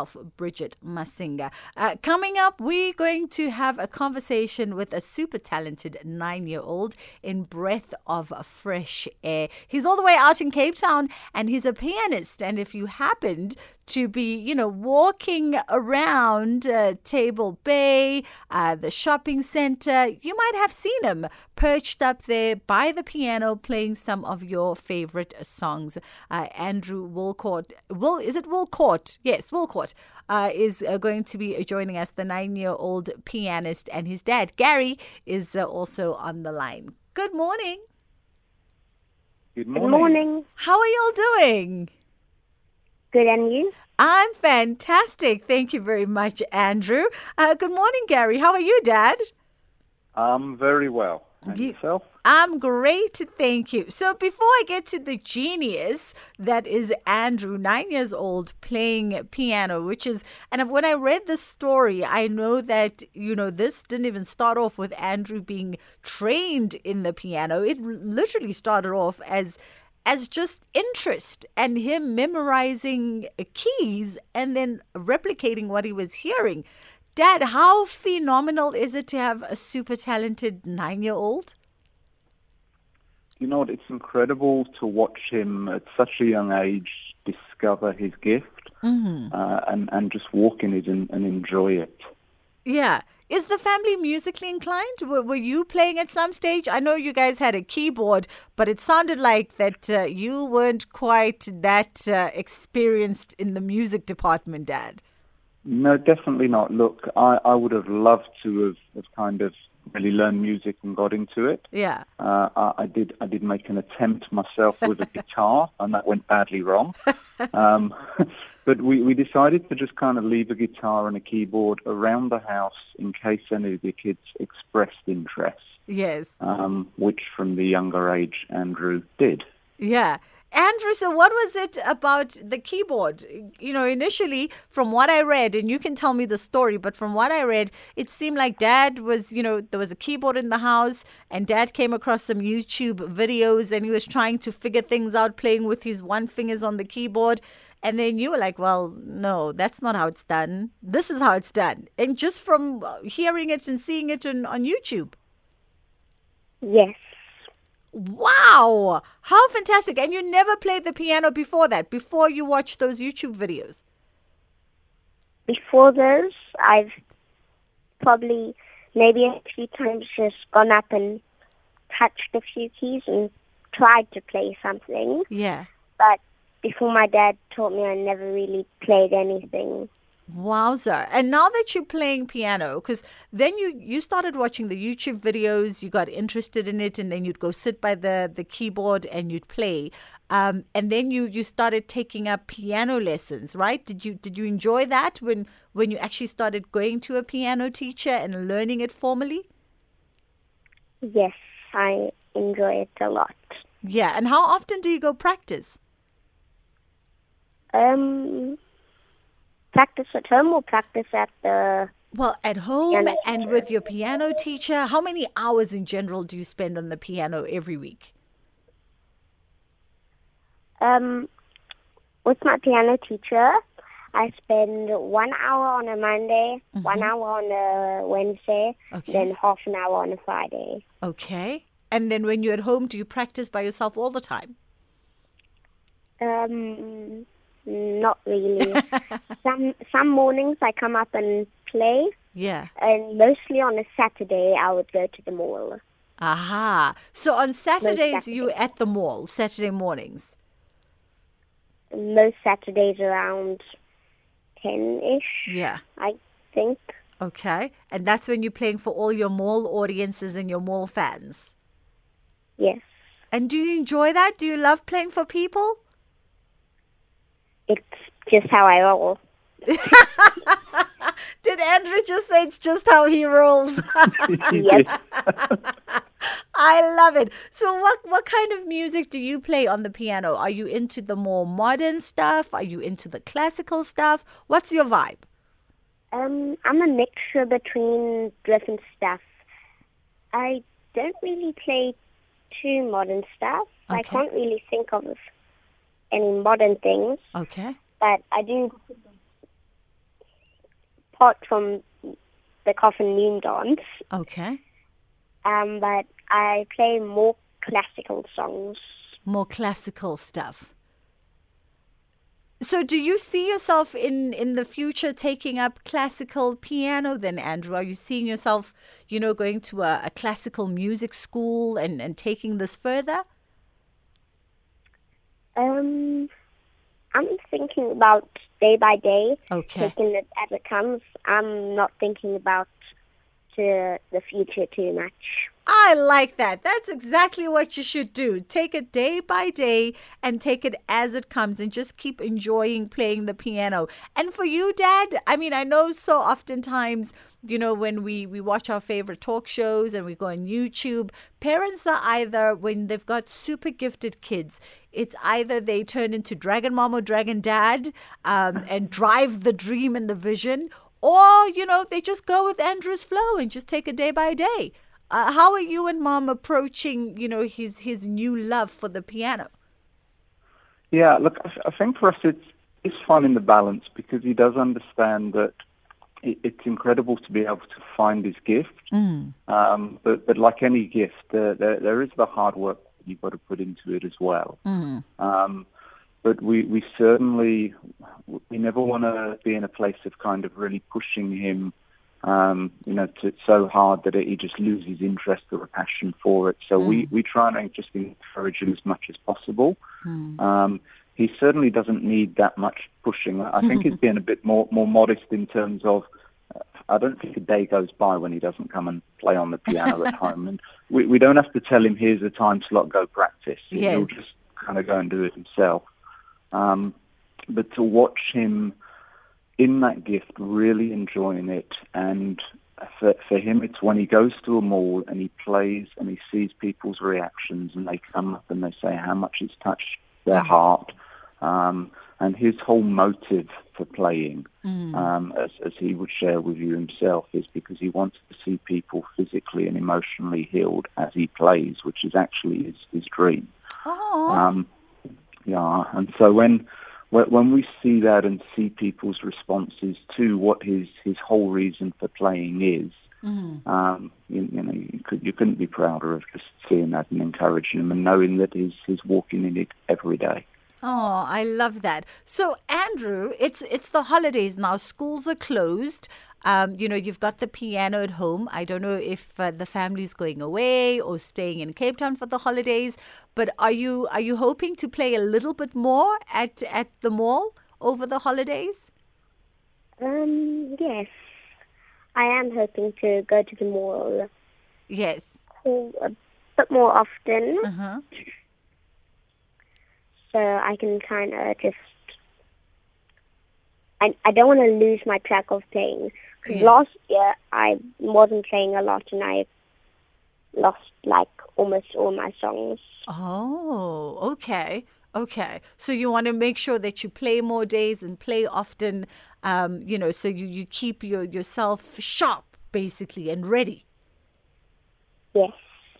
of Bridget Masinga. Uh, coming up, we're going to have a conversation with a super talented nine year old in Breath of Fresh Air. He's all the way out in Cape Town and he's a pianist. And if you happened to be, you know, walking around uh, Table Bay, uh, the shopping center, you might have seen him perched up there by the piano playing some of your favorite songs. Uh, Andrew Willicott, Will, is it Willicott? Yes, Willicott uh, is uh, going to be joining us, the nine year old pianist, and his dad, Gary, is uh, also on the line. Good morning. Good morning. Good morning. How are y'all doing? Good, and you? I'm fantastic. Thank you very much, Andrew. Uh, good morning, Gary. How are you, Dad? I'm very well. And You- yourself? I'm great, thank you. So, before I get to the genius that is Andrew, nine years old, playing piano, which is, and when I read the story, I know that, you know, this didn't even start off with Andrew being trained in the piano. It literally started off as as just interest and him memorizing keys and then replicating what he was hearing. Dad, how phenomenal is it to have a super talented nine year old? You know what? It's incredible to watch him at such a young age discover his gift uh, and, and just walk in it and, and enjoy it. Yeah. Is the family musically inclined? Were, were you playing at some stage? I know you guys had a keyboard, but it sounded like that uh, you weren't quite that uh, experienced in the music department, Dad. No, definitely not. Look, I, I would have loved to have, have kind of really learned music and got into it. Yeah. Uh, I, I did. I did make an attempt myself with a guitar, and that went badly wrong. Um, but we, we decided to just kind of leave a guitar and a keyboard around the house in case any of the kids expressed interest, Yes. um, which from the younger age Andrew did. Yeah. Andrew, so what was it about the keyboard? You know, initially, from what I read, and you can tell me the story, but from what I read, it seemed like dad was, you know, there was a keyboard in the house, and dad came across some YouTube videos and he was trying to figure things out, playing with his one fingers on the keyboard. And then you were like, well, no, that's not how it's done. This is how it's done. And just from uh, hearing it and seeing it on, on YouTube. Yes. Wow, how fantastic! And you never played the piano before that, before you watched those YouTube videos. Before those, I've probably maybe a few times just gone up and touched a few keys and tried to play something. Yeah. But before my dad taught me, I never really played anything. Wowzer. And now that you're playing piano, because then you, you started watching the YouTube videos, you got interested in it, and then you'd go sit by the, the keyboard and you'd play. Um, and then you, you started taking up piano lessons, right? Did you did you enjoy that when when you actually started going to a piano teacher and learning it formally? Yes, I enjoy it a lot. Yeah. And how often do you go practice? Um, practice at home or practice at the Well, at home and with your piano teacher, how many hours in general do you spend on the piano every week? Um, with my piano teacher, I spend one hour on a Monday, one hour on a Wednesday, Okay. then half an hour on a Friday. Okay. And then when you're at home, do you practice by yourself all the time? Um, not really. some some mornings I come up and play, Yeah. and mostly on a Saturday I would go to the mall. Aha. So on Saturdays, you at the mall, Saturday mornings. Most Saturdays around ten ish, Yeah. I think. Okay. And that's when you're playing for all your mall audiences and your mall fans. Yes, And do you enjoy that? Do you love playing for people? It's just how I roll. Did Andrew just say it's just how he rolls? Yep. I love it. So what what kind of music do you play on the piano? Are you into the more modern stuff? Are you into the classical stuff? What's your vibe? Um, I'm a mixture between different stuff. I don't really play too modern stuff. I can't really think of any modern things, Okay. but I do apart from the coffin moon dance. Okay. Um, but I play more classical songs. More classical stuff. So, do you see yourself in in the future taking up classical piano? Then, Andrew, are you seeing yourself, you know, going to a, a classical music school and and taking this further? Um, thinking about day by day, Okay. taking it as it comes. I'm not thinking about to the future too much. I like that. That's exactly what you should do. Take it day by day and take it as it comes and just keep enjoying playing the piano. And for you, Dad, I mean, I know so oftentimes, you know, when we, we watch our favorite talk shows and we go on YouTube, parents are either, when they've got super gifted kids, it's either they turn into Dragon Mom or Dragon Dad um, and drive the dream and the vision, or, you know, they just go with Andrew's flow and just take it day by day. Uh, how are you and mom approaching, you know, his his new love for the piano? Yeah, look, I, I think for us it's it's finding the balance because he does understand that it, it's incredible to be able to find his gift. Um, but but like any gift, there, there there is the hard work you've got to put into it as well. Um, but we we certainly we never want to be in a place of kind of really pushing him. Um, you know, to, so hard that he just loses interest or a passion for it. So we, we try and just encourage him as much as possible. Um, he certainly doesn't need that much pushing. I think he's been a bit more more modest in terms of. uh, I don't think a day goes by when he doesn't come and play on the piano at home, and we we don't have to tell him here's a time slot, go practice. He'll just kind of go and do it himself. Um, but to watch him in that gift, really enjoying it, and for, for him, it's when he goes to a mall and he plays and he sees people's reactions and they come up and they say how much it's touched their heart. Um, and his whole motive for playing, um, as, as he would share with you himself, is because he wants to see people physically and emotionally healed as he plays, which is actually his, his dream. Oh, Um, yeah, and so when when we see that and see people's responses to what his his whole reason for playing is, um, you, you know, you, could, you couldn't be prouder of just seeing that and encouraging him and knowing that he's he's walking in it every day. Oh, I love that. So, Andrew, it's it's the holidays now. Schools are closed. Um, you know, you've got the piano at home. I don't know if uh, the family's going away or staying in Cape Town for the holidays, but are you are you hoping to play a little bit more at at the mall over the holidays? Um, yes. I am hoping to go to the mall Yes. a bit more often Uh-huh. So I can kind of just. I, I don't want to lose my track of playing. Because Yes. last year I wasn't playing a lot and I lost like almost all my songs. Oh, okay. Okay. So you want to make sure that you play more days and play often, um, you know, so you, you keep your yourself sharp basically and ready. Yes.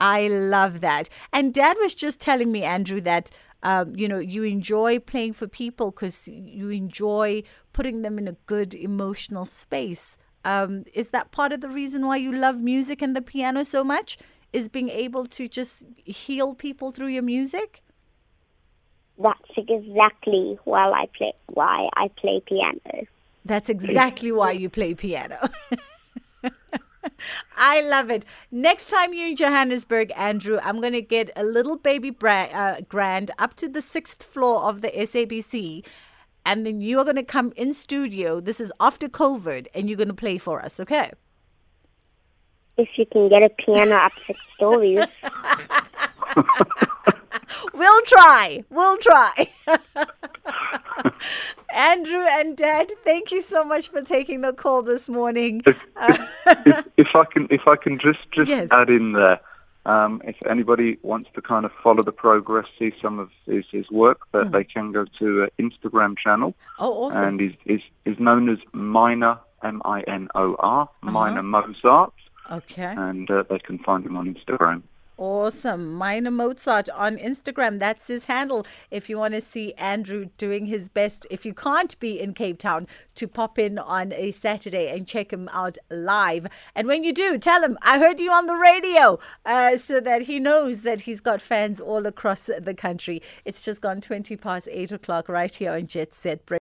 I love that. And dad was just telling me, Andrew, that, um, you know, you enjoy playing for people because you enjoy putting them in a good emotional space. Um, is that part of the reason why you love music and the piano so much? Is being able to just heal people through your music? That's exactly why I play why I play piano. That's exactly why you play piano. I love it. Next time you're in Johannesburg, Andrew, I'm going to get a little baby bra- uh, grand up to the sixth floor of the SABC. And then you are going to come in studio. This is after COVID, and you're going to play for us, okay? If you can get a piano up six stories. We'll try. We'll try. Andrew and Dad, thank you so much for taking the call this morning. if, if I can, if I can just just Yes. add in there, um, if anybody wants to kind of follow the progress, see some of his, his work, that they can go to an Instagram channel, Oh, awesome. and is is is known as Minor M I N O R Minor Mozart, Okay. and uh, they can find him on Instagram. Awesome. Minor Mozart on Instagram. That's his handle. If you want to see Andrew doing his best, if you can't be in Cape Town, to pop in on a Saturday and check him out live. And when you do, tell him, I heard you on the radio, uh, so that he knows that he's got fans all across the country. It's just gone 20 past 8 o'clock right here on Jet Set.